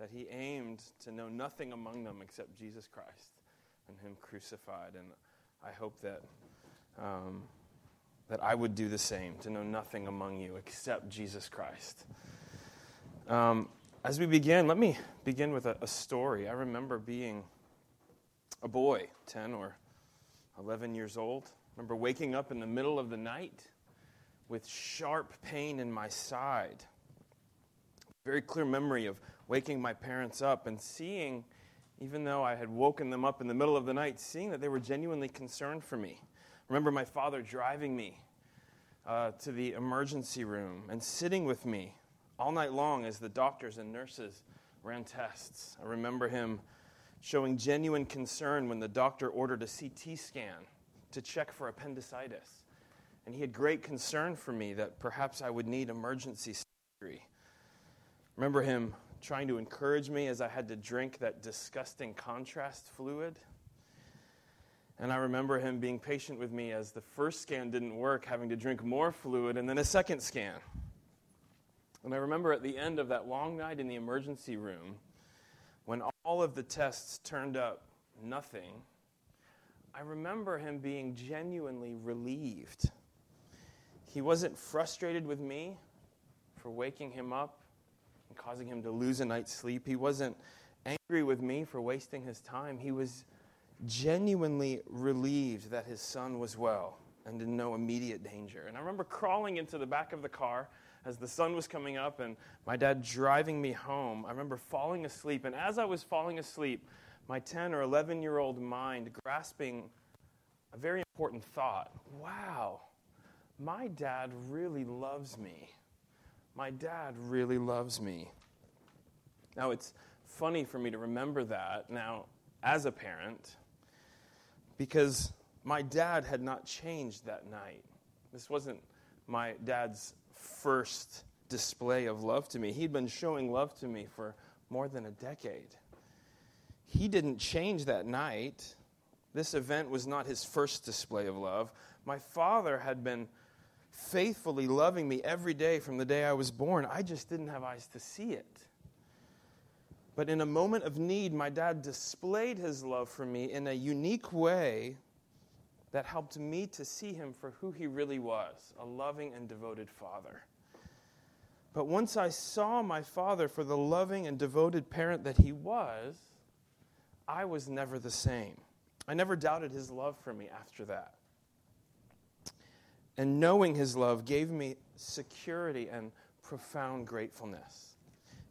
that he aimed to know nothing among them except Jesus Christ and him crucified. And I hope that, um, that I would do the same, to know nothing among you except Jesus Christ. Um, as we begin, let me begin with a, a story. I remember being a boy, 10 or 11 years old. I remember waking up in the middle of the night with sharp pain in my side. Very clear memory of waking my parents up and seeing, even though I had woken them up in the middle of the night, seeing that they were genuinely concerned for me. Remember my father driving me uh, to the emergency room and sitting with me all night long as the doctors and nurses ran tests. I remember him showing genuine concern when the doctor ordered a CT scan to check for appendicitis. And he had great concern for me that perhaps I would need emergency surgery. Remember him trying to encourage me as I had to drink that disgusting contrast fluid. And I remember him being patient with me as the first scan didn't work, having to drink more fluid, and then a second scan. And I remember at the end of that long night in the emergency room, when all of the tests turned up nothing, I remember him being genuinely relieved. He wasn't frustrated with me for waking him up and causing him to lose a night's sleep. He wasn't angry with me for wasting his time. He was genuinely relieved that his son was well and in no immediate danger. And I remember crawling into the back of the car as the sun was coming up and my dad driving me home, I remember falling asleep. And as I was falling asleep, my 10 or 11 year old mind grasping a very important thought wow, my dad really loves me. My dad really loves me. Now, it's funny for me to remember that now as a parent because my dad had not changed that night. This wasn't my dad's first display of love to me. He'd been showing love to me for more than a decade. He didn't change that night. This event was not his first display of love. My father had been faithfully loving me every day from the day I was born. I just didn't have eyes to see it. But in a moment of need, my dad displayed his love for me in a unique way that helped me to see him for who he really was a loving and devoted father. But once I saw my father for the loving and devoted parent that he was, I was never the same. I never doubted his love for me after that. And knowing his love gave me security and profound gratefulness.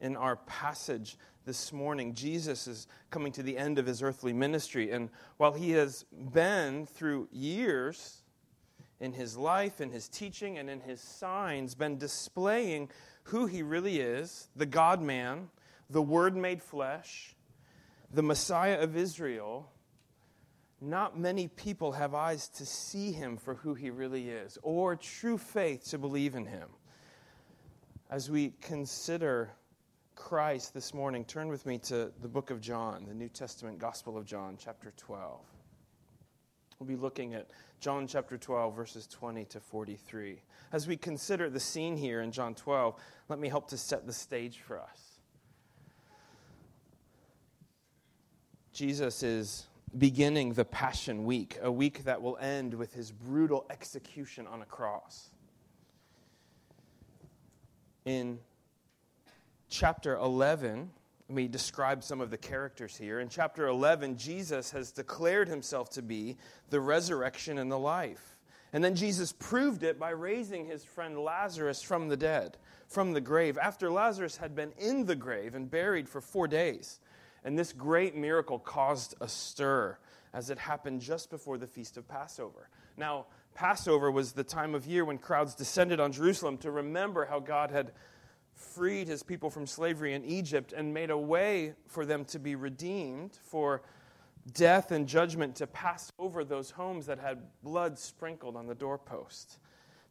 In our passage this morning, Jesus is coming to the end of his earthly ministry. And while he has been through years in his life, in his teaching, and in his signs, been displaying who he really is the God man, the Word made flesh, the Messiah of Israel, not many people have eyes to see him for who he really is or true faith to believe in him. As we consider Christ this morning, turn with me to the book of John, the New Testament Gospel of John, chapter 12. We'll be looking at John chapter 12, verses 20 to 43. As we consider the scene here in John 12, let me help to set the stage for us. Jesus is beginning the Passion Week, a week that will end with his brutal execution on a cross. In chapter 11, let me describe some of the characters here. In chapter 11, Jesus has declared himself to be the resurrection and the life. And then Jesus proved it by raising his friend Lazarus from the dead, from the grave, after Lazarus had been in the grave and buried for four days. And this great miracle caused a stir as it happened just before the feast of Passover. Now, Passover was the time of year when crowds descended on Jerusalem to remember how God had freed his people from slavery in Egypt and made a way for them to be redeemed, for death and judgment to pass over those homes that had blood sprinkled on the doorpost,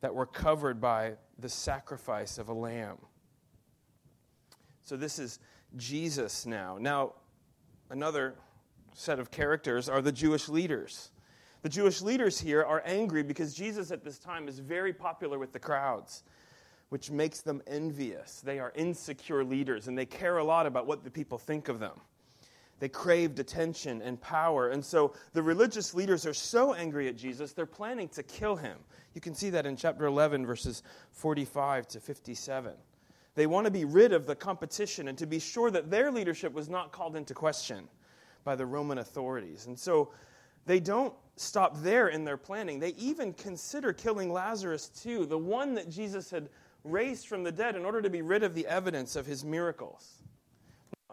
that were covered by the sacrifice of a lamb. So this is Jesus now. Now, another set of characters are the Jewish leaders. The Jewish leaders here are angry because Jesus at this time is very popular with the crowds. which makes them envious. They are insecure leaders and they care a lot about what the people think of them. They craved attention and power. And so the religious leaders are so angry at Jesus, they're planning to kill him. You can see that in chapter 11, verses 45 to 57. They want to be rid of the competition and to be sure that their leadership was not called into question by the Roman authorities. And so they don't stop there in their planning. They even consider killing Lazarus too, the one that Jesus had raised from the dead in order to be rid of the evidence of his miracles.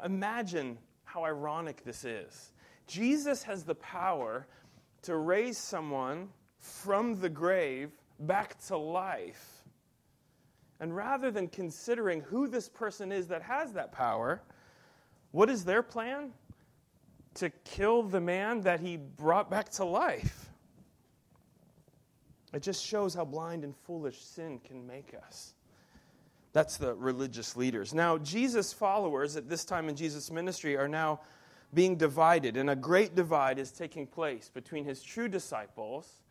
Imagine how ironic this is. Jesus has the power to raise someone from the grave back to life. And rather than considering who this person is that has that power, what is their plan? To kill the man that he brought back to life. It just shows how blind and foolish sin can make us. That's the religious leaders. Now, Jesus' followers at this time in Jesus' ministry are now being divided, and a great divide is taking place between his true disciples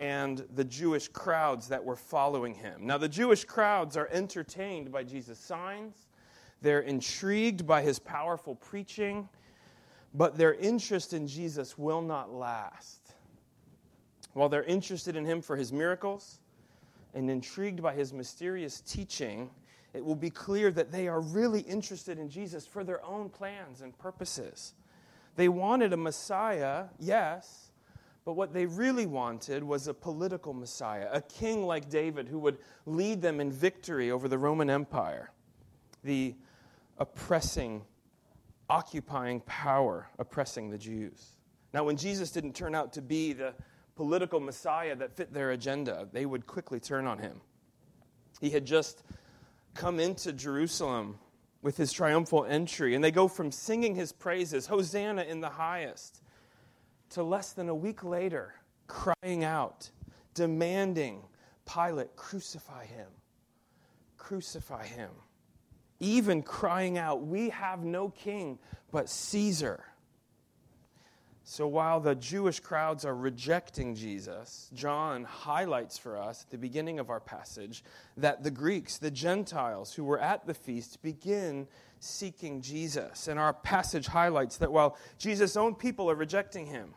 and the Jewish crowds that were following him. Now, the Jewish crowds are entertained by Jesus' signs, they're intrigued by his powerful preaching, but their interest in Jesus will not last. While they're interested in him for his miracles and intrigued by his mysterious teaching, it will be clear that they are really interested in Jesus for their own plans and purposes. They wanted a Messiah, yes, but what they really wanted was a political Messiah, a king like David who would lead them in victory over the Roman Empire, the oppressing, occupying power oppressing the Jews. Now, when Jesus didn't turn out to be the political Messiah that fit their agenda, they would quickly turn on him. He had just come into Jerusalem with his triumphal entry, and they go from singing his praises, Hosanna in the highest, to less than a week later, crying out, demanding Pilate, crucify him, crucify him. Even crying out, We have no king but Caesar. So while the Jewish crowds are rejecting Jesus, John highlights for us at the beginning of our passage that the Greeks, the Gentiles who were at the feast, begin seeking Jesus. And our passage highlights that while Jesus' own people are rejecting him,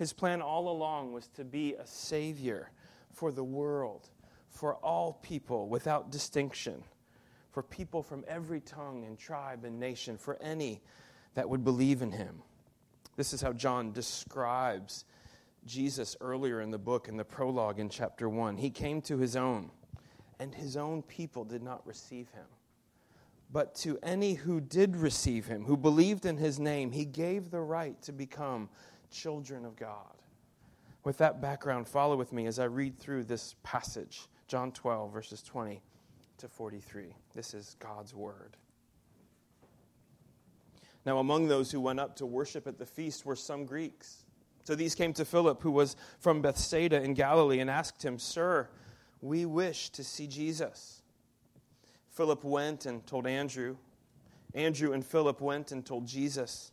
his plan all along was to be a savior for the world, for all people without distinction, for people from every tongue and tribe and nation, for any that would believe in him. This is how John describes Jesus earlier in the book, in the prologue in chapter 1. He came to his own, and his own people did not receive him. But to any who did receive him, who believed in his name, he gave the right to become children of God. With that background, follow with me as I read through this passage, John 12, verses 20 to 43. This is God's word. Now, among those who went up to worship at the feast were some Greeks. So these came to Philip, who was from Bethsaida in Galilee, and asked him, Sir, we wish to see Jesus. Philip went and told Andrew. Andrew and Philip went and told Jesus.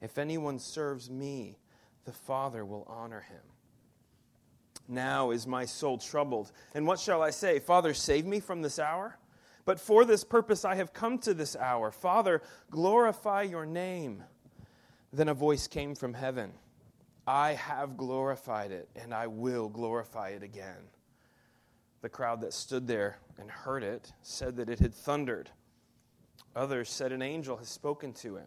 If anyone serves me, the Father will honor him. Now is my soul troubled, and what shall I say? Father, save me from this hour? But for this purpose I have come to this hour. Father, glorify your name. Then a voice came from heaven I have glorified it, and I will glorify it again. The crowd that stood there and heard it said that it had thundered. Others said, An angel has spoken to him.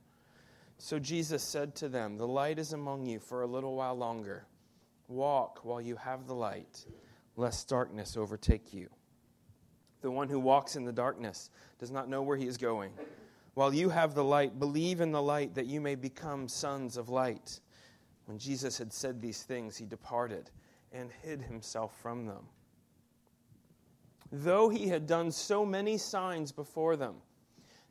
So Jesus said to them, The light is among you for a little while longer. Walk while you have the light, lest darkness overtake you. The one who walks in the darkness does not know where he is going. While you have the light, believe in the light that you may become sons of light. When Jesus had said these things, he departed and hid himself from them. Though he had done so many signs before them,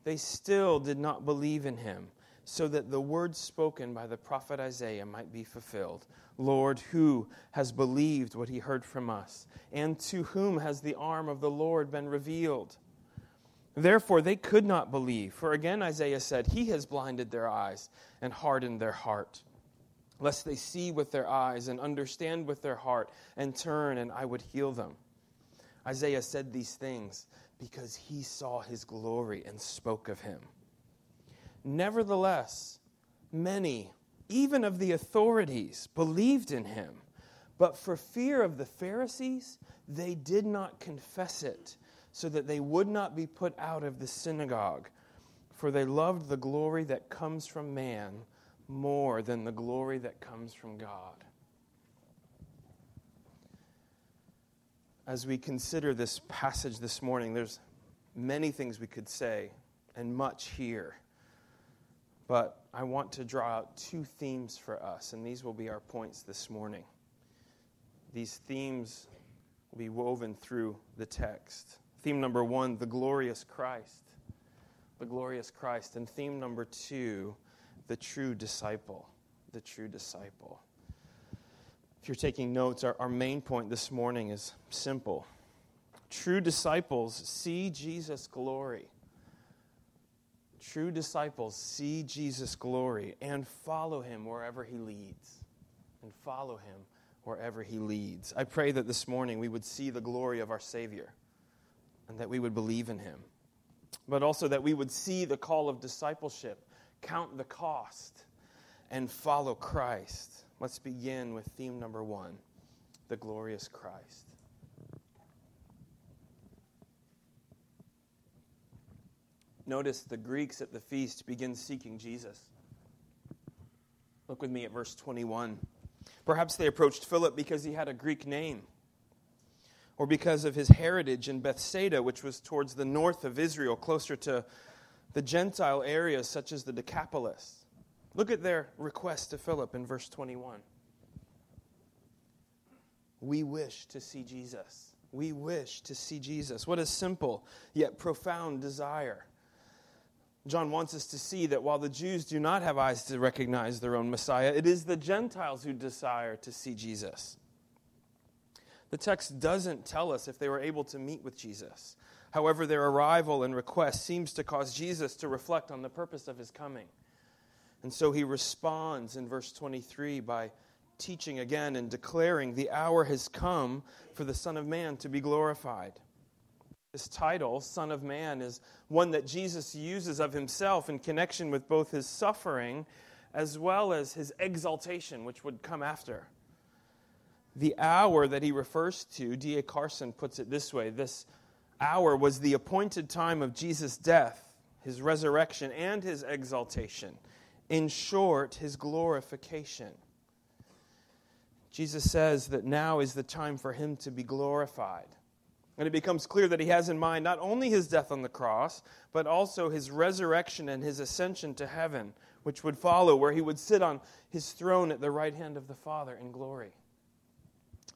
they still did not believe in him so that the words spoken by the prophet Isaiah might be fulfilled. Lord, who has believed what he heard from us? And to whom has the arm of the Lord been revealed? Therefore, they could not believe. For again, Isaiah said, He has blinded their eyes and hardened their heart, lest they see with their eyes and understand with their heart and turn, and I would heal them. Isaiah said these things because he saw his glory and spoke of him. Nevertheless, many, even of the authorities, believed in him. But for fear of the Pharisees, they did not confess it, so that they would not be put out of the synagogue. For they loved the glory that comes from man more than the glory that comes from God. As we consider this passage this morning, there's many things we could say and much here. But I want to draw out two themes for us, and these will be our points this morning. These themes will be woven through the text. Theme number one, the glorious Christ. The glorious Christ. And theme number two, the true disciple. The true disciple. If you're taking notes, our, our main point this morning is simple. True disciples see Jesus' glory True disciples see Jesus' glory and follow him wherever he leads. And follow him wherever he leads. I pray that this morning we would see the glory of our Savior and that we would believe in him. But also that we would see the call of discipleship, count the cost, and follow Christ. Let's begin with theme number one the glorious Christ. Notice the Greeks at the feast begin seeking Jesus. Look with me at verse 21. Perhaps they approached Philip because he had a Greek name, or because of his heritage in Bethsaida, which was towards the north of Israel, closer to the Gentile areas such as the Decapolis. Look at their request to Philip in verse 21. We wish to see Jesus. We wish to see Jesus. What a simple yet profound desire. John wants us to see that while the Jews do not have eyes to recognize their own Messiah, it is the Gentiles who desire to see Jesus. The text doesn't tell us if they were able to meet with Jesus. However, their arrival and request seems to cause Jesus to reflect on the purpose of his coming. And so he responds in verse 23 by teaching again and declaring, The hour has come for the Son of Man to be glorified. This title, Son of Man, is one that Jesus uses of himself in connection with both his suffering as well as his exaltation, which would come after. The hour that he refers to, D.A. Carson puts it this way this hour was the appointed time of Jesus' death, his resurrection, and his exaltation. In short, his glorification. Jesus says that now is the time for him to be glorified. And it becomes clear that he has in mind not only his death on the cross, but also his resurrection and his ascension to heaven, which would follow, where he would sit on his throne at the right hand of the Father in glory.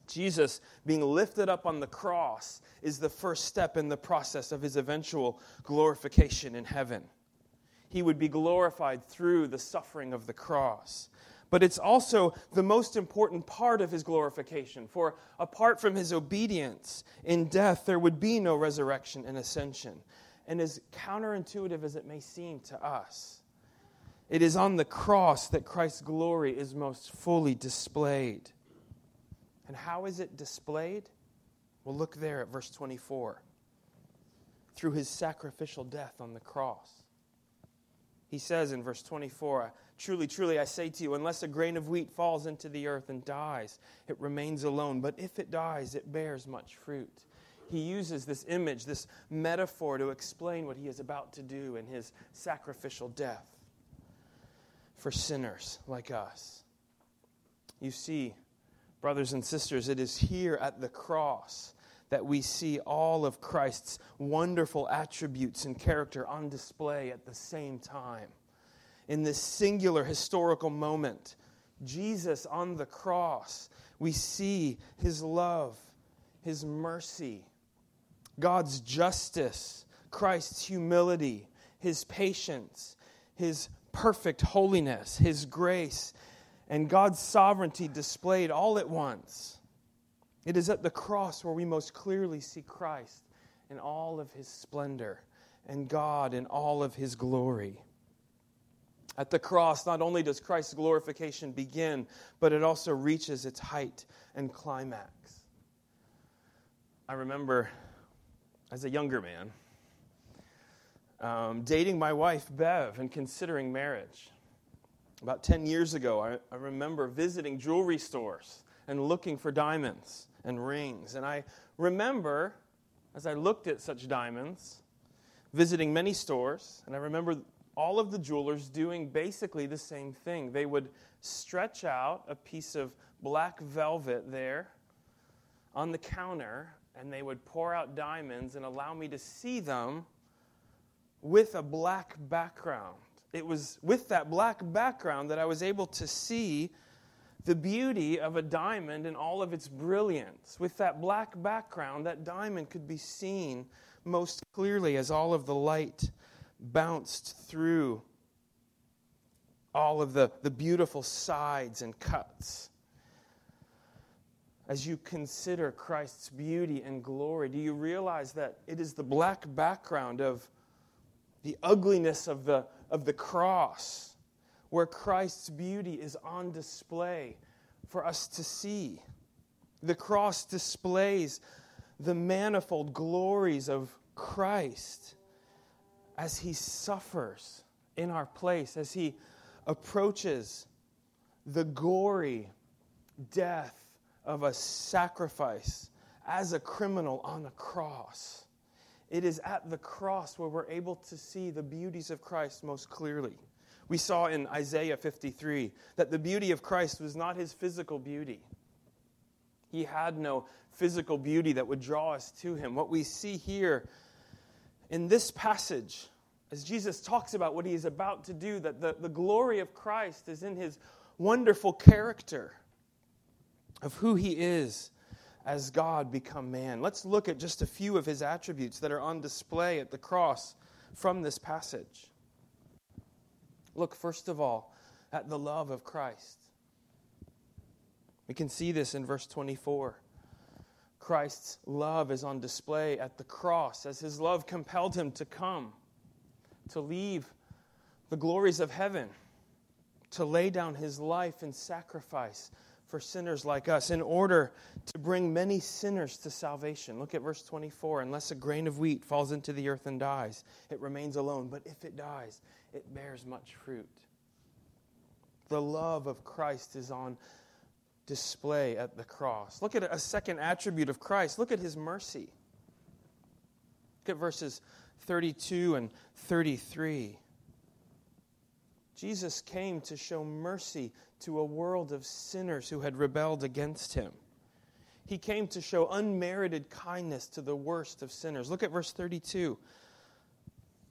Jesus being lifted up on the cross is the first step in the process of his eventual glorification in heaven. He would be glorified through the suffering of the cross but it's also the most important part of his glorification. For apart from his obedience in death, there would be no resurrection and ascension. And as counterintuitive as it may seem to us, it is on the cross that Christ's glory is most fully displayed. And how is it displayed? Well, look there at verse 24. Through his sacrificial death on the cross. He says in verse 24, Truly, truly, I say to you, unless a grain of wheat falls into the earth and dies, it remains alone. But if it dies, it bears much fruit. he uses this image, this metaphor, to explain what he is about to do in his sacrificial death for sinners like us. You see, brothers and sisters, it is here at the cross that we see all of Christ's wonderful attributes and character on display at the same time. In this singular historical moment, Jesus on the cross, we see his love, his mercy, God's justice, Christ's humility, his patience, his perfect holiness, his grace, and God's sovereignty displayed all at once. It is at the cross where we most clearly see Christ in all of his splendor and God in all of his glory. At the cross, not only does Christ's glorification begin, but it also reaches its height and climax. I remember as a younger man um, dating my wife, Bev, and considering marriage. About 10 years ago, I, I remember visiting jewelry stores and looking for diamonds and rings. And I remember, as I looked at such diamonds, visiting many stores, and I remember all of the jewelers doing basically the same thing. They would stretch out a piece of black velvet there on the counter, and they would pour out diamonds and allow me to see them with a black background. It was with that black background that I was able to see the beauty of a diamond and all of its brilliance. With that black background, that diamond could be seen most clearly as all of the light bounced through all of the, the beautiful sides and cuts. As you consider Christ's beauty and glory, do you realize that it is the black background of the ugliness of the, of the cross where Christ's beauty is on display for us to see? The cross displays the manifold glories of Christ as he suffers in our place, as he approaches the gory death of a sacrifice as a criminal on a cross. It is at the cross where we're able to see the beauties of Christ most clearly. We saw in Isaiah 53 that the beauty of Christ was not his physical beauty. He had no physical beauty that would draw us to him. What we see here in this passage, as Jesus talks about what he is about to do, that the, the glory of Christ is in his wonderful character of who he is as God become man. Let's look at just a few of his attributes that are on display at the cross from this passage. Look, first of all, at the love of Christ. We can see this in verse 24. Christ's love is on display at the cross as his love compelled him to come, to leave the glories of heaven, to lay down his life in sacrifice for sinners like us in order to bring many sinners to salvation. Look at verse 24. Unless a grain of wheat falls into the earth and dies, it remains alone. But if it dies, it bears much fruit. The love of Christ is on display at the cross. Look at a second attribute of Christ. Look at his mercy. Look at verses 32 and 33. Jesus came to show mercy to a world of sinners who had rebelled against him. He came to show unmerited kindness to the worst of sinners. Look at verse 32.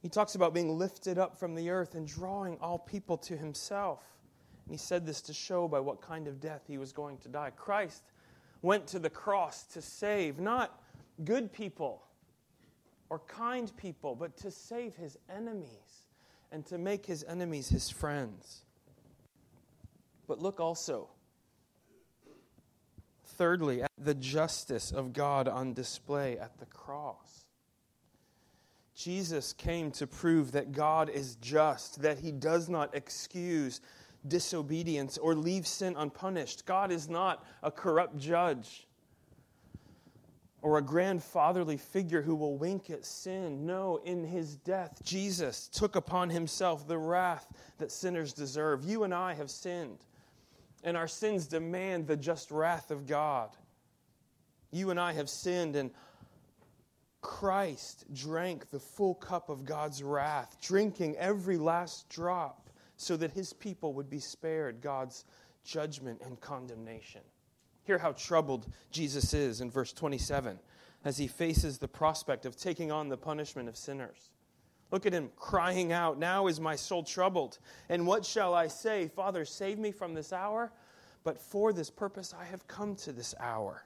He talks about being lifted up from the earth and drawing all people to himself. And he said this to show by what kind of death he was going to die. Christ went to the cross to save not good people or kind people, but to save his enemies and to make his enemies his friends. But look also, thirdly, at the justice of God on display at the cross. Jesus came to prove that God is just, that he does not excuse disobedience or leave sin unpunished. God is not a corrupt judge or a grandfatherly figure who will wink at sin. No, in his death, Jesus took upon himself the wrath that sinners deserve. You and I have sinned, and our sins demand the just wrath of God. You and I have sinned, and Christ drank the full cup of God's wrath, drinking every last drop so that his people would be spared God's judgment and condemnation. Hear how troubled Jesus is in verse 27 as he faces the prospect of taking on the punishment of sinners. Look at him crying out, Now is my soul troubled. And what shall I say? Father, save me from this hour. But for this purpose I have come to this hour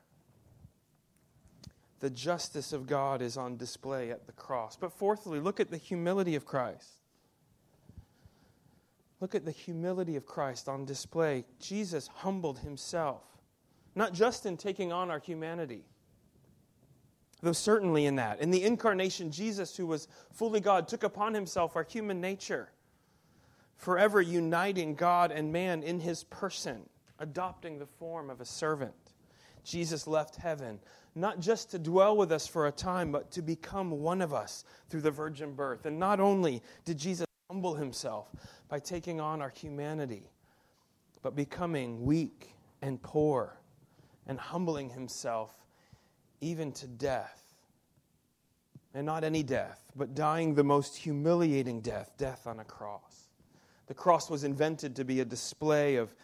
the justice of God is on display at the cross. But fourthly, look at the humility of Christ. Look at the humility of Christ on display. Jesus humbled himself, not just in taking on our humanity, though certainly in that. In the incarnation, Jesus, who was fully God, took upon himself our human nature, forever uniting God and man in his person, adopting the form of a servant. Jesus left heaven, not just to dwell with us for a time, but to become one of us through the virgin birth. And not only did Jesus humble himself by taking on our humanity, but becoming weak and poor and humbling himself even to death. And not any death, but dying the most humiliating death, death on a cross. The cross was invented to be a display of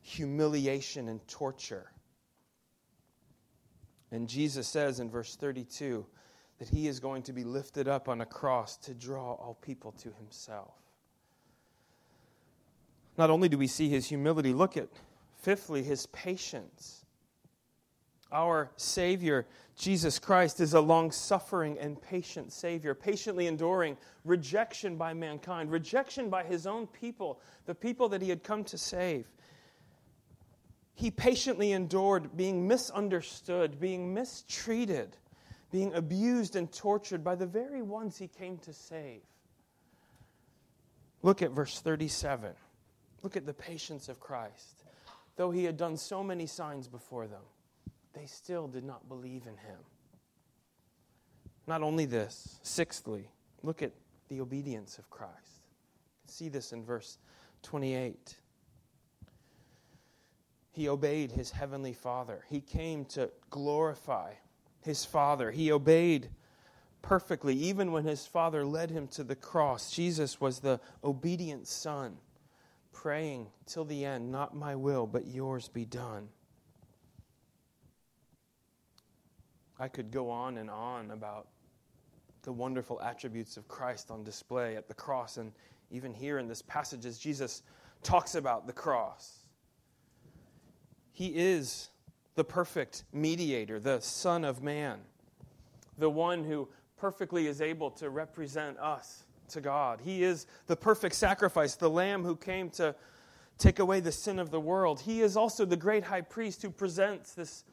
humiliation and torture. And Jesus says in verse 32 that he is going to be lifted up on a cross to draw all people to himself. Not only do we see his humility, look at, fifthly, his patience. Our Savior, Jesus Christ, is a long suffering and patient Savior, patiently enduring rejection by mankind, rejection by his own people, the people that he had come to save. He patiently endured being misunderstood, being mistreated, being abused and tortured by the very ones he came to save. Look at verse 37. Look at the patience of Christ. Though he had done so many signs before them, they still did not believe in him. Not only this, sixthly, look at the obedience of Christ. See this in verse 28. He obeyed his heavenly Father. He came to glorify his Father. He obeyed perfectly, even when his Father led him to the cross. Jesus was the obedient Son, praying till the end, Not my will, but yours be done. I could go on and on about the wonderful attributes of Christ on display at the cross, and even here in this passage, as Jesus talks about the cross. He is the perfect mediator, the Son of Man, the one who perfectly is able to represent us to God. He is the perfect sacrifice, the Lamb who came to take away the sin of the world. He is also the great high priest who presents this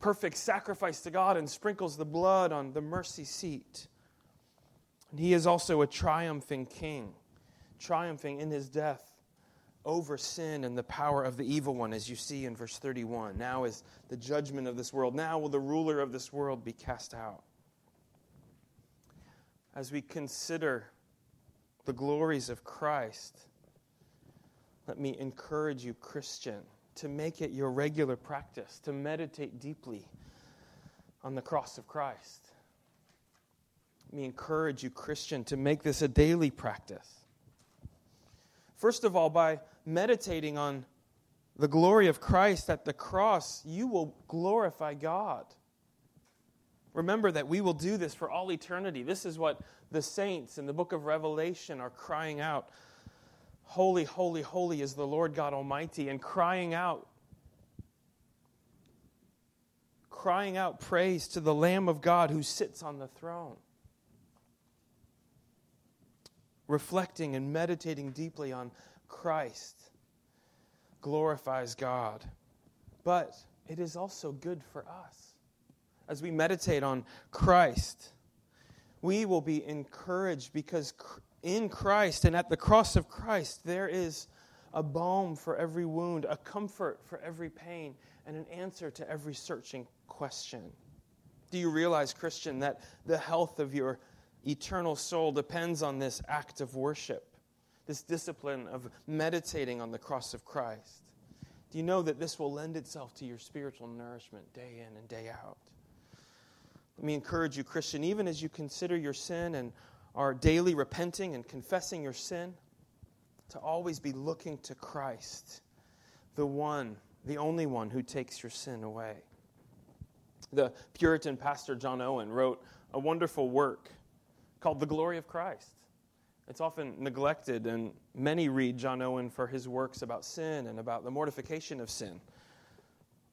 perfect sacrifice to God and sprinkles the blood on the mercy seat. And he is also a triumphing king, triumphing in his death over sin and the power of the evil one, as you see in verse 31. Now is the judgment of this world. Now will the ruler of this world be cast out. As we consider the glories of Christ, let me encourage you, Christian, to make it your regular practice to meditate deeply on the cross of Christ. Let me encourage you, Christian, to make this a daily practice. First of all, by meditating on the glory of Christ at the cross, you will glorify God. Remember that we will do this for all eternity. This is what the saints in the book of Revelation are crying out Holy, holy, holy is the Lord God Almighty, and crying out, crying out praise to the Lamb of God who sits on the throne. Reflecting and meditating deeply on Christ glorifies God. But it is also good for us. As we meditate on Christ, we will be encouraged because in Christ and at the cross of Christ, there is a balm for every wound, a comfort for every pain, and an answer to every searching question. Do you realize, Christian, that the health of your eternal soul depends on this act of worship? This discipline of meditating on the cross of Christ, do you know that this will lend itself to your spiritual nourishment day in and day out? Let me encourage you, Christian, even as you consider your sin and are daily repenting and confessing your sin, to always be looking to Christ, the one, the only one who takes your sin away. The Puritan pastor John Owen wrote a wonderful work called The Glory of Christ. It's often neglected, and many read John Owen for his works about sin and about the mortification of sin.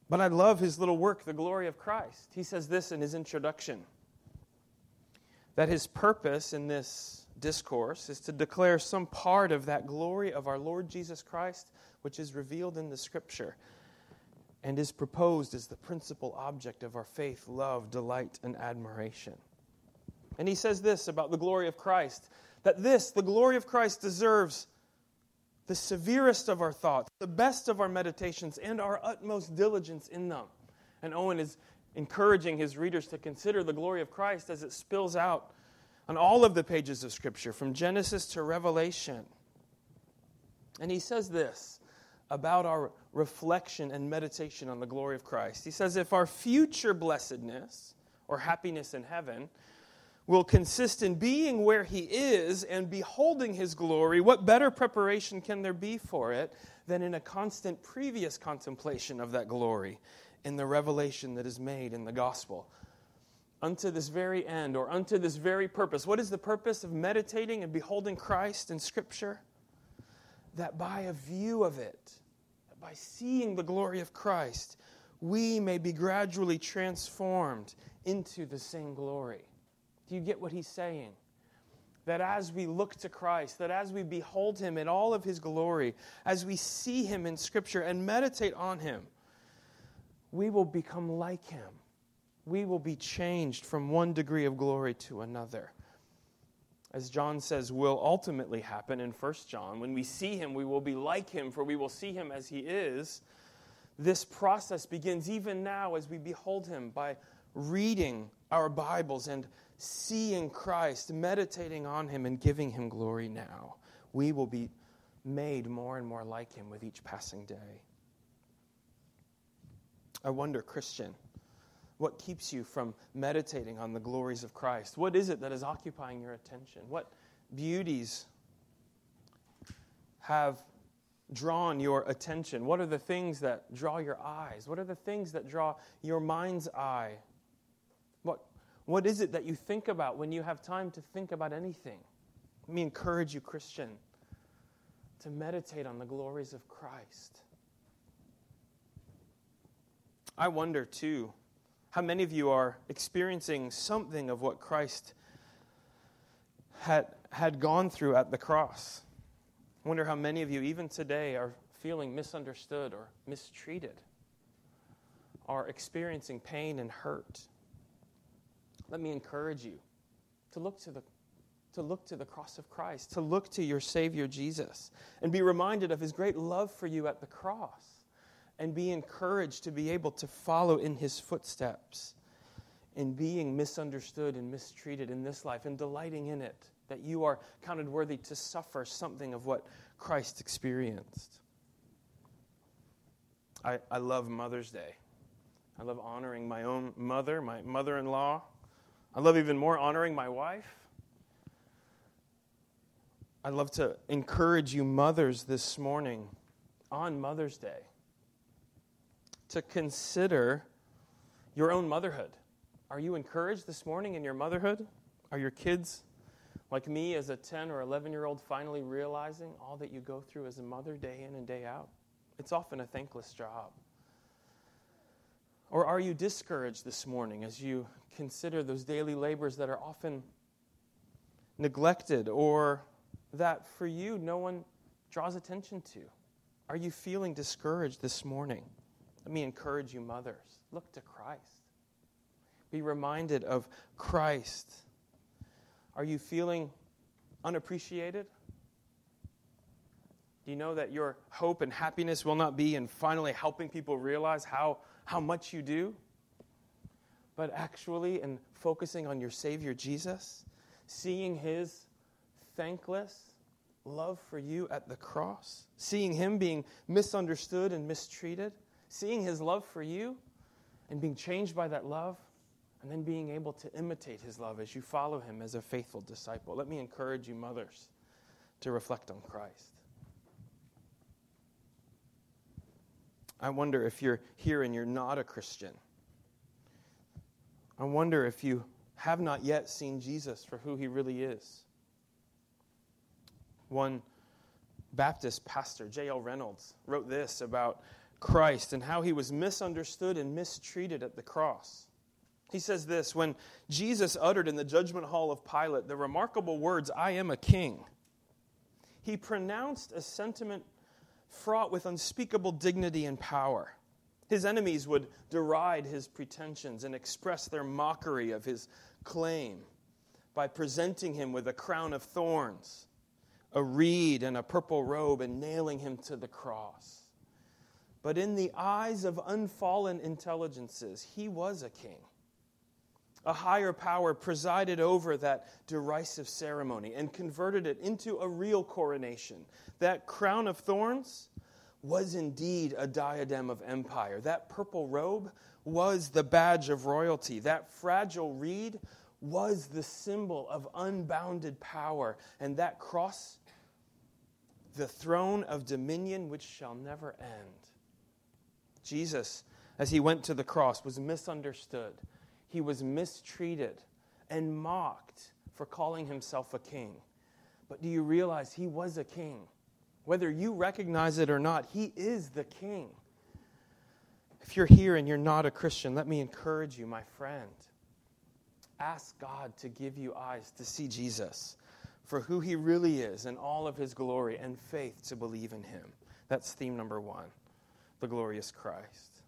But I love his little work, The Glory of Christ. He says this in his introduction that his purpose in this discourse is to declare some part of that glory of our Lord Jesus Christ, which is revealed in the Scripture and is proposed as the principal object of our faith, love, delight, and admiration. And he says this about the glory of Christ that this, the glory of Christ, deserves the severest of our thoughts, the best of our meditations, and our utmost diligence in them. And Owen is encouraging his readers to consider the glory of Christ as it spills out on all of the pages of Scripture, from Genesis to Revelation. And he says this about our reflection and meditation on the glory of Christ. He says, If our future blessedness or happiness in heaven will consist in being where he is and beholding his glory, what better preparation can there be for it than in a constant previous contemplation of that glory in the revelation that is made in the gospel? Unto this very end, or unto this very purpose. What is the purpose of meditating and beholding Christ in Scripture? That by a view of it, by seeing the glory of Christ, we may be gradually transformed into the same glory do you get what he's saying? That as we look to Christ, that as we behold him in all of his glory, as we see him in Scripture and meditate on him, we will become like him. We will be changed from one degree of glory to another. As John says, will ultimately happen in 1 John. When we see him, we will be like him, for we will see him as he is. This process begins even now as we behold him by reading our Bibles and seeing Christ, meditating on him, and giving him glory now, we will be made more and more like him with each passing day. I wonder, Christian, what keeps you from meditating on the glories of Christ? What is it that is occupying your attention? What beauties have drawn your attention? What are the things that draw your eyes? What are the things that draw your mind's eye? What is it that you think about when you have time to think about anything? Let me encourage you, Christian, to meditate on the glories of Christ. I wonder, too, how many of you are experiencing something of what Christ had, had gone through at the cross. I wonder how many of you, even today, are feeling misunderstood or mistreated, are experiencing pain and hurt let me encourage you to look to the to look to the cross of Christ, to look to your Savior Jesus, and be reminded of his great love for you at the cross, and be encouraged to be able to follow in his footsteps in being misunderstood and mistreated in this life and delighting in it, that you are counted worthy to suffer something of what Christ experienced. I, I love Mother's Day. I love honoring my own mother, my mother in law, I love even more honoring my wife. I'd love to encourage you, mothers, this morning on Mother's Day to consider your own motherhood. Are you encouraged this morning in your motherhood? Are your kids, like me as a 10 or 11 year old, finally realizing all that you go through as a mother day in and day out? It's often a thankless job. Or are you discouraged this morning as you consider those daily labors that are often neglected or that for you no one draws attention to? Are you feeling discouraged this morning? Let me encourage you, mothers. Look to Christ. Be reminded of Christ. Are you feeling unappreciated? Do you know that your hope and happiness will not be in finally helping people realize how how much you do, but actually in focusing on your Savior Jesus, seeing His thankless love for you at the cross, seeing Him being misunderstood and mistreated, seeing His love for you and being changed by that love, and then being able to imitate his love as you follow him as a faithful disciple. Let me encourage you, mothers, to reflect on Christ. I wonder if you're here and you're not a Christian. I wonder if you have not yet seen Jesus for who he really is. One Baptist pastor, J.L. Reynolds, wrote this about Christ and how he was misunderstood and mistreated at the cross. He says this When Jesus uttered in the judgment hall of Pilate the remarkable words, I am a king, he pronounced a sentiment fraught with unspeakable dignity and power. His enemies would deride his pretensions and express their mockery of his claim by presenting him with a crown of thorns, a reed, and a purple robe, and nailing him to the cross. But in the eyes of unfallen intelligences, he was a king a higher power presided over that derisive ceremony and converted it into a real coronation. That crown of thorns was indeed a diadem of empire. That purple robe was the badge of royalty. That fragile reed was the symbol of unbounded power. And that cross, the throne of dominion which shall never end. Jesus, as he went to the cross, was misunderstood he was mistreated and mocked for calling himself a king. But do you realize he was a king? Whether you recognize it or not, he is the king. If you're here and you're not a Christian, let me encourage you, my friend. Ask God to give you eyes to see Jesus for who he really is and all of his glory and faith to believe in him. That's theme number one the glorious Christ.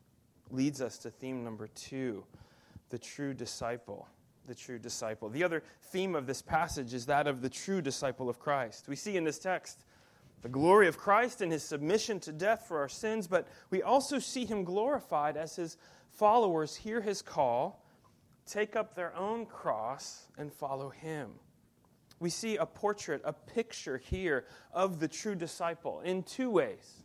Leads us to theme number two the true disciple. The true disciple. The other theme of this passage is that of the true disciple of Christ. We see in this text the glory of Christ and his submission to death for our sins, but we also see him glorified as his followers hear his call, take up their own cross, and follow him. We see a portrait, a picture here of the true disciple in two ways.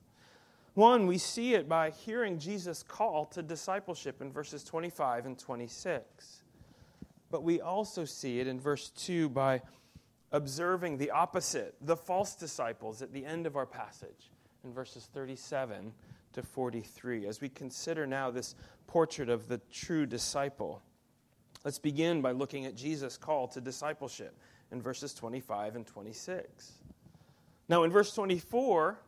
One, we see it by hearing Jesus' call to discipleship in verses 25 and 26. But we also see it in verse 2 by observing the opposite, the false disciples, at the end of our passage in verses 37 to 43. As we consider now this portrait of the true disciple, let's begin by looking at Jesus' call to discipleship in verses 25 and 26. Now, in verse 24,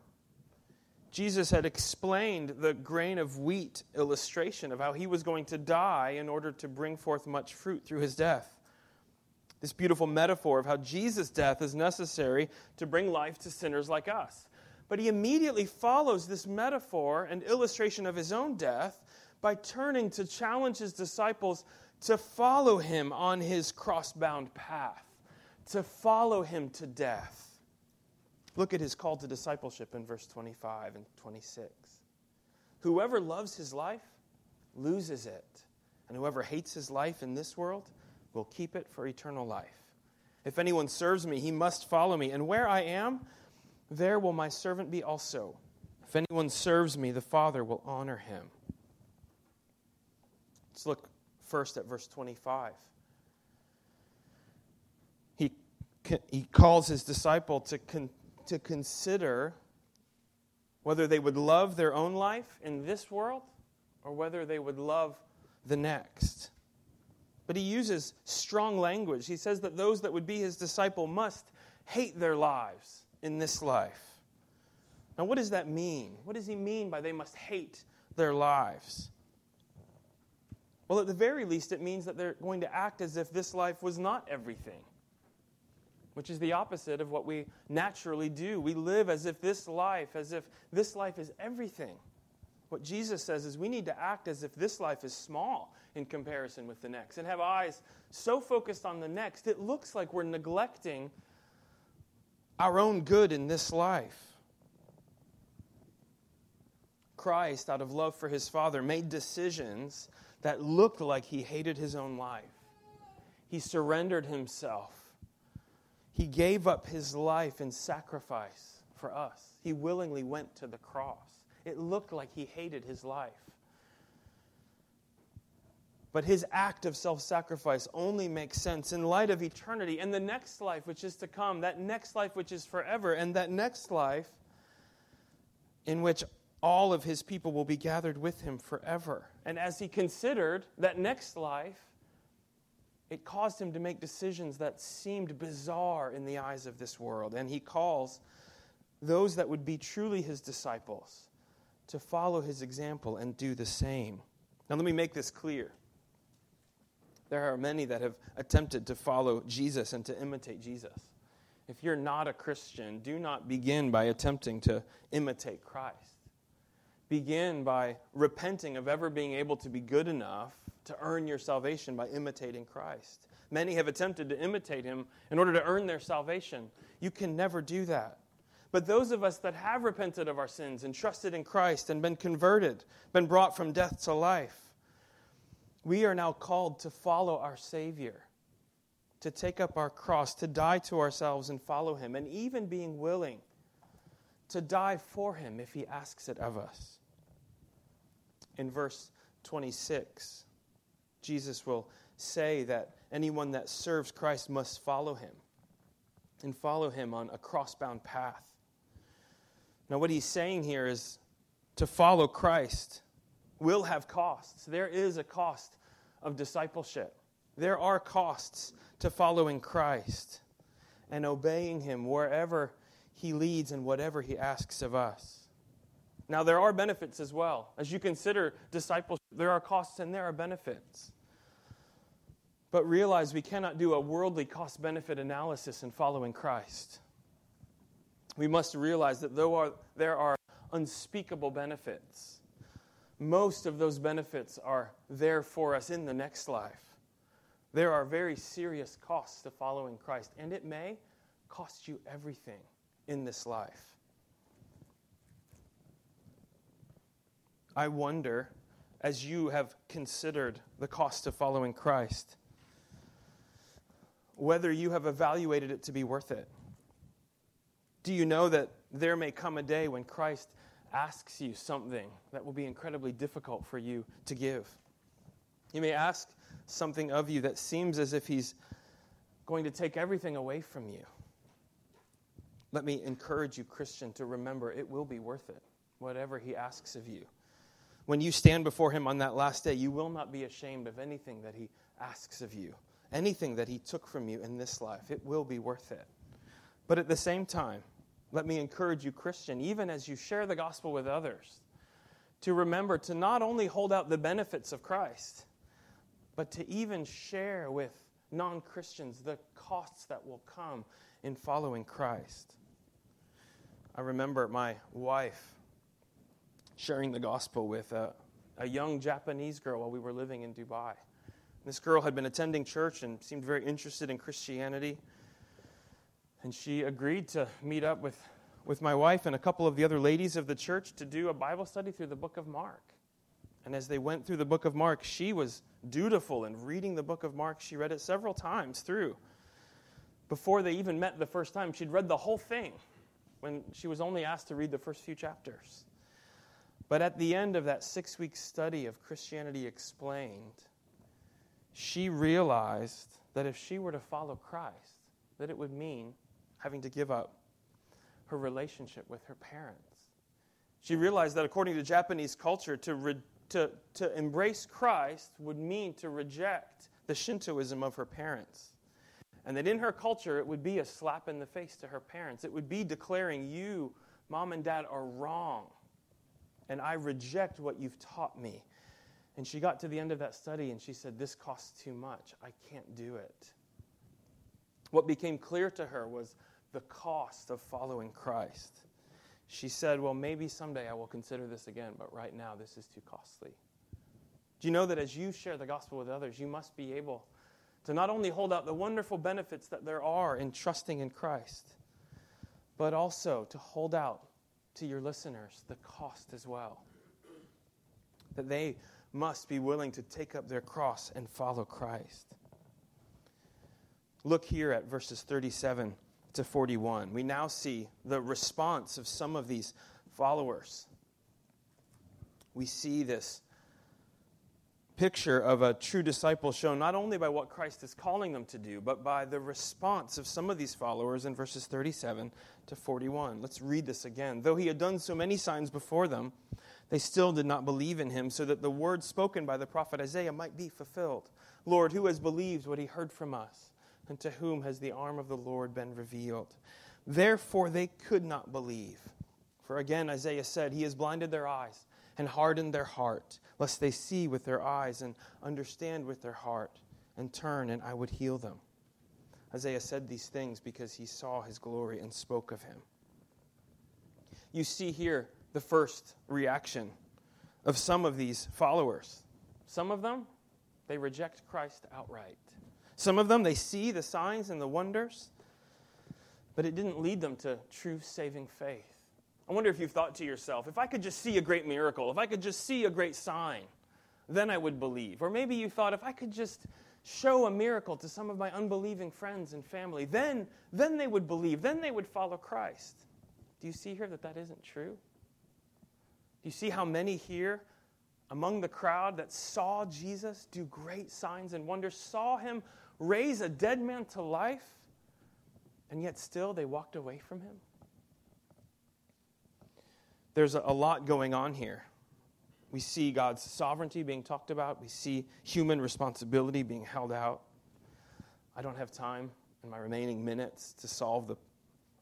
Jesus had explained the grain of wheat illustration of how he was going to die in order to bring forth much fruit through his death. This beautiful metaphor of how Jesus' death is necessary to bring life to sinners like us. But he immediately follows this metaphor and illustration of his own death by turning to challenge his disciples to follow him on his cross bound path, to follow him to death. Look at his call to discipleship in verse 25 and 26. Whoever loves his life loses it, and whoever hates his life in this world will keep it for eternal life. If anyone serves me, he must follow me, and where I am, there will my servant be also. If anyone serves me, the Father will honor him. Let's look first at verse 25. He, he calls his disciple to to consider whether they would love their own life in this world or whether they would love the next. But he uses strong language. He says that those that would be his disciple must hate their lives in this life. Now, what does that mean? What does he mean by they must hate their lives? Well, at the very least, it means that they're going to act as if this life was not everything which is the opposite of what we naturally do. We live as if this life, as if this life is everything. What Jesus says is we need to act as if this life is small in comparison with the next and have eyes so focused on the next, it looks like we're neglecting our own good in this life. Christ, out of love for his Father, made decisions that looked like he hated his own life. He surrendered himself he gave up his life in sacrifice for us. He willingly went to the cross. It looked like he hated his life. But his act of self sacrifice only makes sense in light of eternity and the next life which is to come, that next life which is forever, and that next life in which all of his people will be gathered with him forever. And as he considered that next life, it caused him to make decisions that seemed bizarre in the eyes of this world. And he calls those that would be truly his disciples to follow his example and do the same. Now, let me make this clear. There are many that have attempted to follow Jesus and to imitate Jesus. If you're not a Christian, do not begin by attempting to imitate Christ. Begin by repenting of ever being able to be good enough to earn your salvation by imitating Christ. Many have attempted to imitate him in order to earn their salvation. You can never do that. But those of us that have repented of our sins and trusted in Christ and been converted, been brought from death to life, we are now called to follow our Savior, to take up our cross, to die to ourselves and follow Him, and even being willing to die for Him if He asks it of us. In verse 26, Jesus will say that anyone that serves Christ must follow Him and follow Him on a cross bound path. Now, what he's saying here is to follow Christ will have costs. There is a cost of discipleship, there are costs to following Christ and obeying him wherever he leads and whatever he asks of us. Now, there are benefits as well. As you consider discipleship, there are costs and there are benefits. But realize we cannot do a worldly cost benefit analysis in following Christ we must realize that though there are unspeakable benefits, most of those benefits are there for us in the next life. There are very serious costs to following Christ, and it may cost you everything in this life. I wonder, as you have considered the cost of following Christ, whether you have evaluated it to be worth it. Do you know that there may come a day when Christ asks you something that will be incredibly difficult for you to give? He may ask something of you that seems as if he's going to take everything away from you. Let me encourage you, Christian, to remember it will be worth it, whatever he asks of you. When you stand before him on that last day, you will not be ashamed of anything that he asks of you, anything that he took from you in this life. It will be worth it. But at the same time, let me encourage you, Christian, even as you share the gospel with others, to remember to not only hold out the benefits of Christ, but to even share with non Christians the costs that will come in following Christ. I remember my wife sharing the gospel with a, a young Japanese girl while we were living in Dubai. This girl had been attending church and seemed very interested in Christianity. And she agreed to meet up with, with my wife and a couple of the other ladies of the church to do a Bible study through the book of Mark. And as they went through the book of Mark, she was dutiful in reading the book of Mark. She read it several times through. Before they even met the first time, she'd read the whole thing when she was only asked to read the first few chapters. But at the end of that six week study of Christianity Explained, she realized that if she were to follow Christ, that it would mean having to give up her relationship with her parents. She realized that according to Japanese culture, to, re- to, to embrace Christ would mean to reject the Shintoism of her parents. And that in her culture, it would be a slap in the face to her parents. It would be declaring, You, mom and dad, are wrong. And I reject what you've taught me. And she got to the end of that study and she said, This costs too much. I can't do it. What became clear to her was the cost of following Christ. She said, Well, maybe someday I will consider this again, but right now this is too costly. Do you know that as you share the gospel with others, you must be able to not only hold out the wonderful benefits that there are in trusting in Christ, but also to hold out to your listeners the cost as well. That they must be willing to take up their cross and follow Christ. Look here at verses 37 to 41. We now see the response of some of these followers. We see this picture of a true disciple shown not only by what Christ is calling them to do, but by the response of some of these followers in verses 37 to 41. Let's read this again. Though he had done so many signs before them, they still did not believe in him, so that the word spoken by the prophet Isaiah might be fulfilled. Lord, who has believed what he heard from us? And to whom has the arm of the Lord been revealed? Therefore they could not believe. For again, Isaiah said, He has blinded their eyes and harden their heart, lest they see with their eyes and understand with their heart and turn, and I would heal them. Isaiah said these things because he saw his glory and spoke of him. You see here the first reaction of some of these followers. Some of them, they reject Christ outright. Some of them, they see the signs and the wonders, but it didn't lead them to true saving faith. I wonder if you've thought to yourself, if I could just see a great miracle, if I could just see a great sign, then I would believe. Or maybe you thought, if I could just show a miracle to some of my unbelieving friends and family, then, then they would believe, then they would follow Christ. Do you see here that that isn't true? Do you see how many here among the crowd that saw Jesus do great signs and wonders, saw him raise a dead man to life, and yet still they walked away from him? There's a lot going on here. We see God's sovereignty being talked about, we see human responsibility being held out. I don't have time in my remaining minutes to solve the,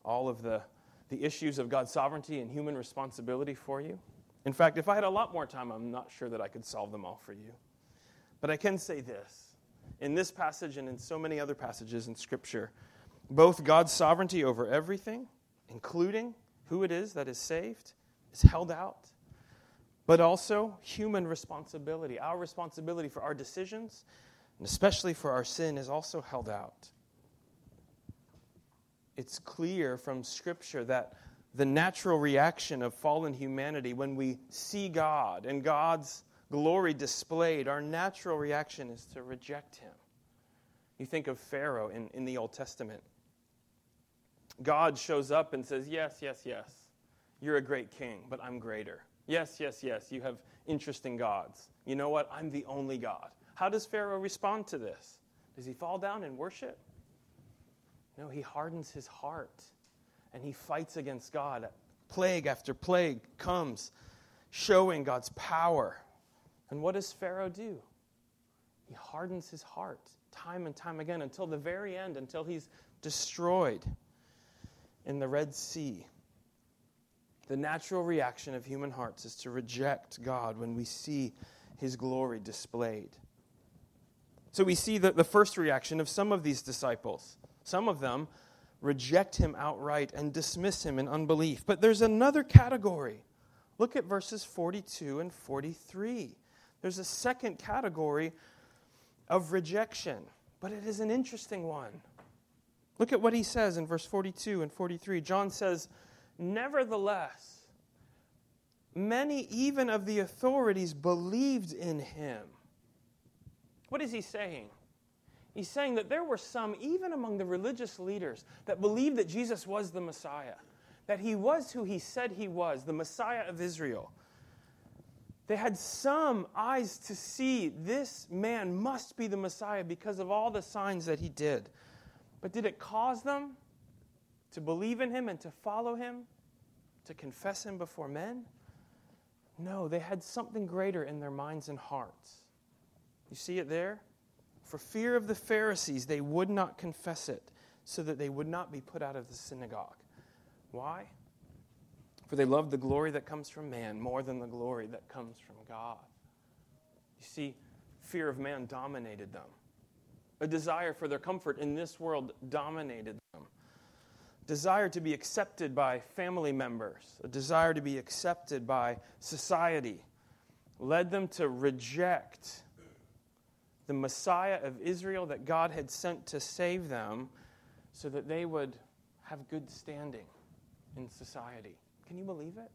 all of the, the issues of God's sovereignty and human responsibility for you. In fact, if I had a lot more time, I'm not sure that I could solve them all for you. But I can say this in this passage and in so many other passages in Scripture, both God's sovereignty over everything, including who it is that is saved, is held out, but also human responsibility. Our responsibility for our decisions, and especially for our sin, is also held out. It's clear from Scripture that the natural reaction of fallen humanity when we see God and God's glory displayed, our natural reaction is to reject Him. You think of Pharaoh in, in the Old Testament. God shows up and says, Yes, yes, yes. You're a great king, but I'm greater. Yes, yes, yes, you have interesting gods. You know what? I'm the only God. How does Pharaoh respond to this? Does he fall down and worship? No, he hardens his heart and he fights against God. Plague after plague comes, showing God's power. And what does Pharaoh do? He hardens his heart time and time again until the very end, until he's destroyed in the Red Sea. The natural reaction of human hearts is to reject God when we see his glory displayed. So we see the, the first reaction of some of these disciples. Some of them reject him outright and dismiss him in unbelief. But there's another category. Look at verses 42 and 43. There's a second category of rejection, but it is an interesting one. Look at what he says in verse 42 and 43. John says, Nevertheless, many even of the authorities believed in him. What is he saying? He's saying that there were some, even among the religious leaders, that believed that Jesus was the Messiah, that he was who he said he was, the Messiah of Israel. They had some eyes to see this man must be the Messiah because of all the signs that he did. But did it cause them to believe in him and to follow him, to confess him before men? No, they had something greater in their minds and hearts. You see it there? For fear of the Pharisees, they would not confess it, so that they would not be put out of the synagogue. Why? For they loved the glory that comes from man more than the glory that comes from God. You see, fear of man dominated them. A desire for their comfort in this world dominated them desire to be accepted by family members, a desire to be accepted by society, led them to reject the Messiah of Israel that God had sent to save them so that they would have good standing in society. Can you believe it?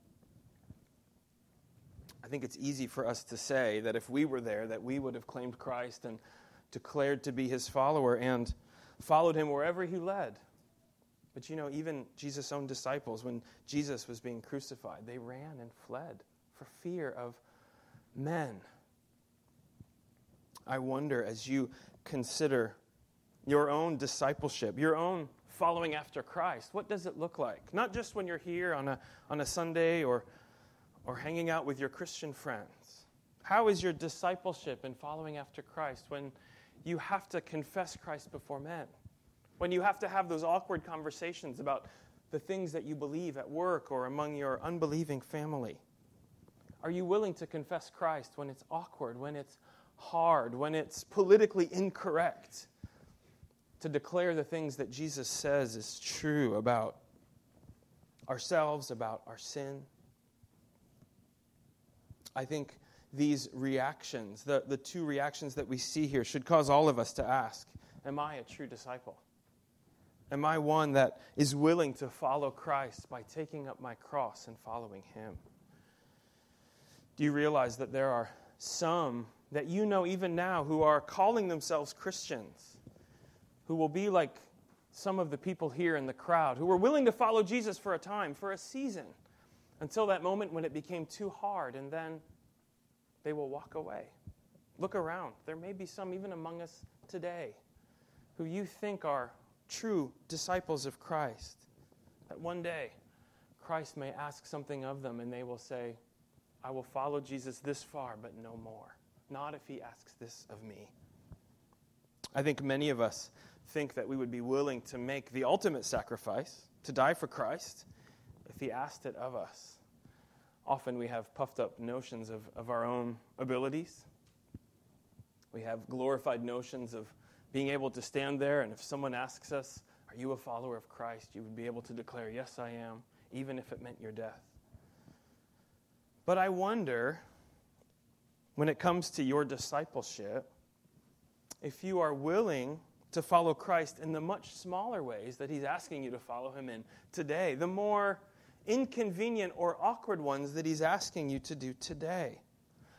I think it's easy for us to say that if we were there, that we would have claimed Christ and declared to be his follower and followed him wherever he led. But you know, even Jesus' own disciples, when Jesus was being crucified, they ran and fled for fear of men. I wonder as you consider your own discipleship, your own following after Christ, what does it look like? Not just when you're here on a, on a Sunday or, or hanging out with your Christian friends. How is your discipleship and following after Christ when you have to confess Christ before men? When you have to have those awkward conversations about the things that you believe at work or among your unbelieving family? Are you willing to confess Christ when it's awkward, when it's hard, when it's politically incorrect? To declare the things that Jesus says is true about ourselves, about our sin. I think these reactions, the, the two reactions that we see here, should cause all of us to ask Am I a true disciple? Am I one that is willing to follow Christ by taking up my cross and following Him? Do you realize that there are some that you know even now who are calling themselves Christians, who will be like some of the people here in the crowd, who were willing to follow Jesus for a time, for a season, until that moment when it became too hard, and then they will walk away. Look around. There may be some even among us today who you think are true disciples of Christ. That one day, Christ may ask something of them and they will say, I will follow Jesus this far, but no more. Not if he asks this of me. I think many of us think that we would be willing to make the ultimate sacrifice, to die for Christ, if he asked it of us. Often we have puffed up notions of, of our own abilities. We have glorified notions of being able to stand there, and if someone asks us, Are you a follower of Christ? you would be able to declare, Yes, I am, even if it meant your death. But I wonder, when it comes to your discipleship, if you are willing to follow Christ in the much smaller ways that He's asking you to follow Him in today, the more inconvenient or awkward ones that He's asking you to do today.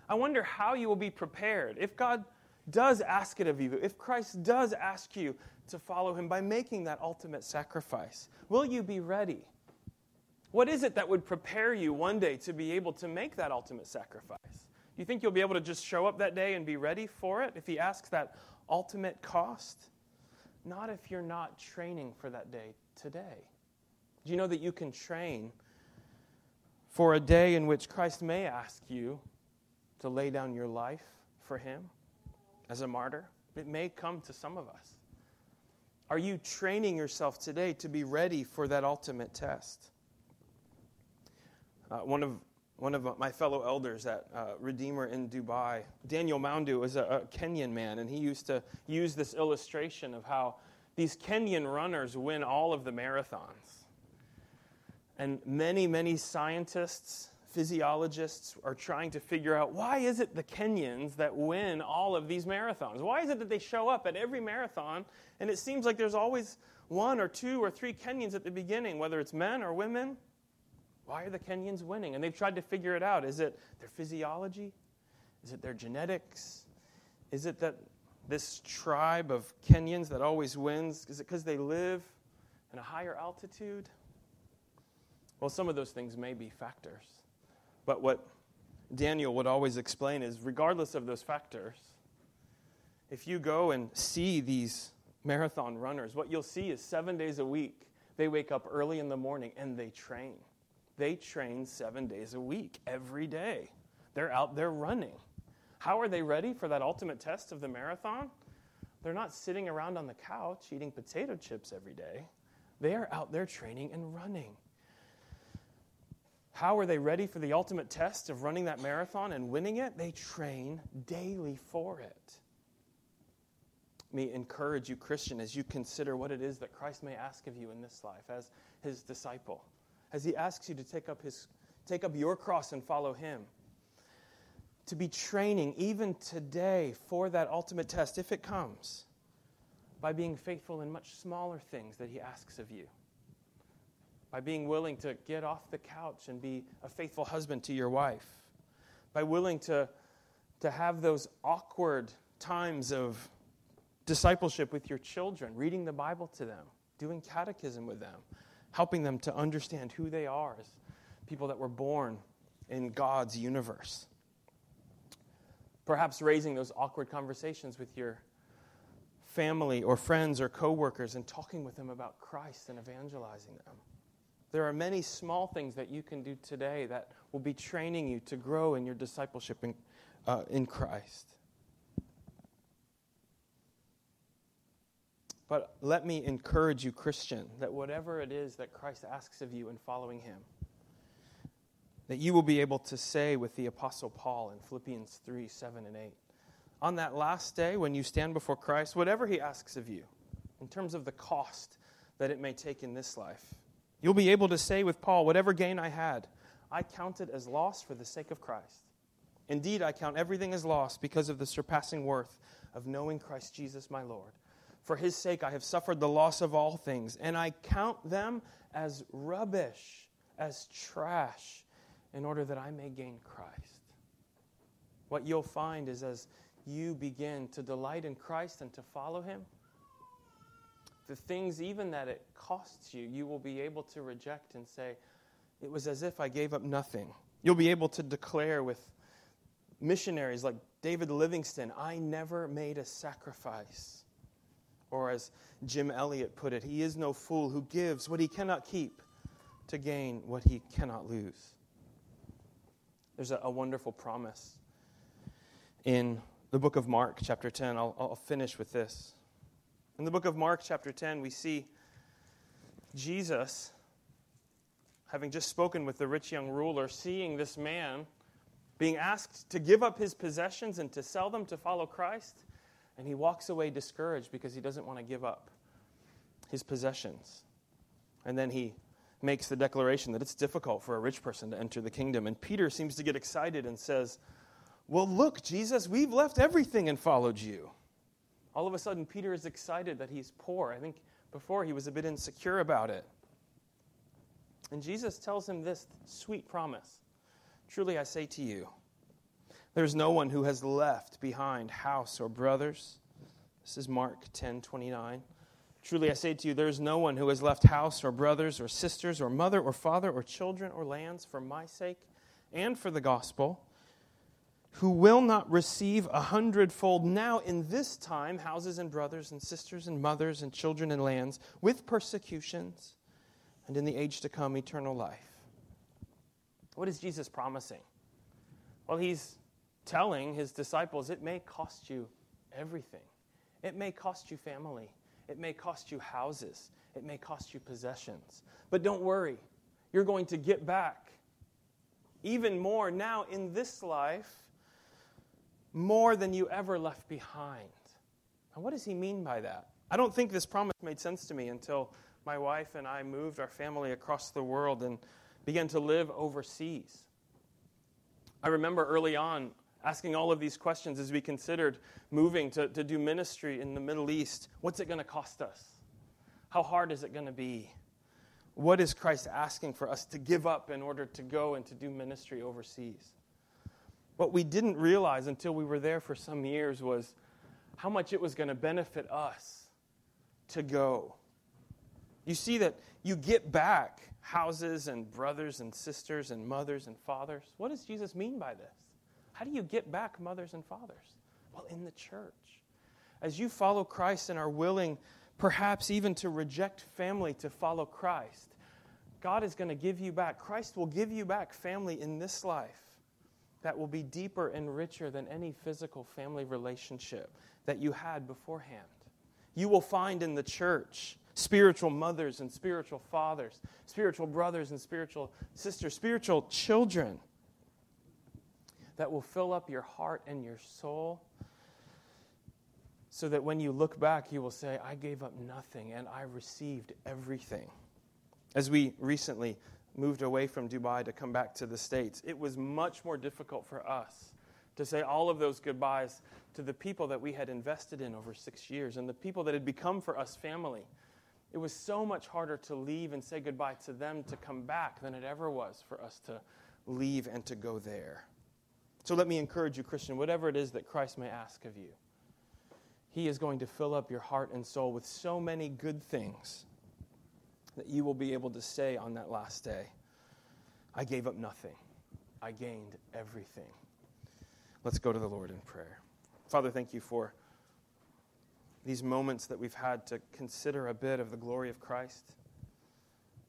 I wonder how you will be prepared. If God does ask it of you, if Christ does ask you to follow him by making that ultimate sacrifice, will you be ready? What is it that would prepare you one day to be able to make that ultimate sacrifice? Do you think you'll be able to just show up that day and be ready for it if he asks that ultimate cost? Not if you're not training for that day today. Do you know that you can train for a day in which Christ may ask you to lay down your life for him? As a martyr? It may come to some of us. Are you training yourself today to be ready for that ultimate test? Uh, one of one of my fellow elders at uh, Redeemer in Dubai, Daniel Moundu, is a, a Kenyan man, and he used to use this illustration of how these Kenyan runners win all of the marathons. And many, many scientists physiologists are trying to figure out why is it the Kenyans that win all of these marathons? Why is it that they show up at every marathon and it seems like there's always one or two or three Kenyans at the beginning, whether it's men or women? Why are the Kenyans winning? And they've tried to figure it out. Is it their physiology? Is it their genetics? Is it that this tribe of Kenyans that always wins? Is it because they live in a higher altitude? Well, some of those things may be factors. But what Daniel would always explain is regardless of those factors, if you go and see these marathon runners, what you'll see is seven days a week, they wake up early in the morning and they train. They train seven days a week, every day. They're out there running. How are they ready for that ultimate test of the marathon? They're not sitting around on the couch eating potato chips every day. They are out there training and running. How are they ready for the ultimate test of running that marathon and winning it? They train daily for it. Let me encourage you, Christian, as you consider what it is that Christ may ask of you in this life as his disciple, as he asks you to take up, his, take up your cross and follow him. To be training even today for that ultimate test, if it comes, by being faithful in much smaller things that he asks of you by being willing to get off the couch and be a faithful husband to your wife, by willing to, to have those awkward times of discipleship with your children, reading the Bible to them, doing catechism with them, helping them to understand who they are as people that were born in God's universe. Perhaps raising those awkward conversations with your family or friends or coworkers and talking with them about Christ and evangelizing them. There are many small things that you can do today that will be training you to grow in your discipleship in, uh, in Christ. But let me encourage you, Christian, that whatever it is that Christ asks of you in following him, that you will be able to say with the Apostle Paul in Philippians 3 7 and 8, on that last day when you stand before Christ, whatever he asks of you, in terms of the cost that it may take in this life, you'll be able to say with Paul, whatever gain I had, I counted as loss for the sake of Christ. Indeed, I count everything as loss because of the surpassing worth of knowing Christ Jesus my Lord. For his sake, I have suffered the loss of all things, and I count them as rubbish, as trash, in order that I may gain Christ. What you'll find is as you begin to delight in Christ and to follow him, the things even that it costs you, you will be able to reject and say, It was as if I gave up nothing. You'll be able to declare with missionaries like David Livingstone, I never made a sacrifice. Or as Jim Elliot put it, he is no fool who gives what he cannot keep to gain what he cannot lose. There's a, a wonderful promise in the book of Mark, chapter 10. I'll, I'll finish with this. In the book of Mark, chapter 10, we see Jesus, having just spoken with the rich young ruler, seeing this man being asked to give up his possessions and to sell them to follow Christ. And he walks away discouraged because he doesn't want to give up his possessions. And then he makes the declaration that it's difficult for a rich person to enter the kingdom. And Peter seems to get excited and says, Well, look, Jesus, we've left everything and followed you. All of a sudden, Peter is excited that he's poor. I think before he was a bit insecure about it. And Jesus tells him this sweet promise Truly I say to you, there's no one who has left behind house or brothers. This is Mark 10 29. Truly I say to you, there is no one who has left house or brothers or sisters or mother or father or children or lands for my sake and for the gospel who will not receive a hundredfold now in this time houses and brothers and sisters and mothers and children and lands with persecutions and in the age to come eternal life. What is Jesus promising? Well, he's telling his disciples it may cost you everything. It may cost you family. It may cost you houses. It may cost you possessions. But don't worry, you're going to get back even more now in this life, more than you ever left behind. And what does he mean by that? I don't think this promise made sense to me until my wife and I moved our family across the world and began to live overseas. I remember early on asking all of these questions as we considered moving to, to do ministry in the Middle East. What's it going to cost us? How hard is it going to be? What is Christ asking for us to give up in order to go and to do ministry overseas? What we didn't realize until we were there for some years was how much it was going to benefit us to go. You see that you get back houses and brothers and sisters and mothers and fathers. What does Jesus mean by this? How do you get back mothers and fathers? Well, in the church. As you follow Christ and are willing, perhaps even to reject family to follow Christ, God is going to give you back. Christ will give you back family in this life that will be deeper and richer than any physical family relationship that you had beforehand. You will find in the church spiritual mothers and spiritual fathers, spiritual brothers and spiritual sisters, spiritual children that will fill up your heart and your soul so that when you look back, you will say, I gave up nothing and I received everything. As we recently moved away from Dubai to come back to the States, it was much more difficult for us to say all of those goodbyes to the people that we had invested in over six years and the people that had become for us family. It was so much harder to leave and say goodbye to them to come back than it ever was for us to leave and to go there. So let me encourage you, Christian, whatever it is that Christ may ask of you, He is going to fill up your heart and soul with so many good things that you will be able to say on that last day, I gave up nothing, I gained everything. Let's go to the Lord in prayer. Father, thank you for these moments that we've had to consider a bit of the glory of Christ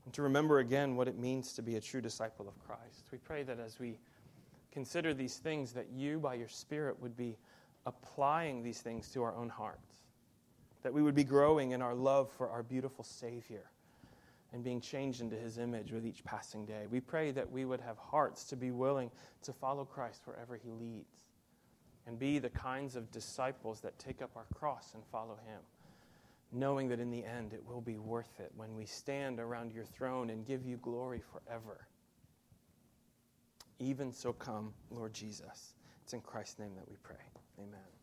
and to remember again what it means to be a true disciple of Christ. We pray that as we consider these things, that you, by your Spirit, would be applying these things to our own hearts, that we would be growing in our love for our beautiful Savior and being changed into his image with each passing day. We pray that we would have hearts to be willing to follow Christ wherever he leads and be the kinds of disciples that take up our cross and follow him, knowing that in the end it will be worth it when we stand around your throne and give you glory forever. Even so, come, Lord Jesus. It's in Christ's name that we pray. Amen.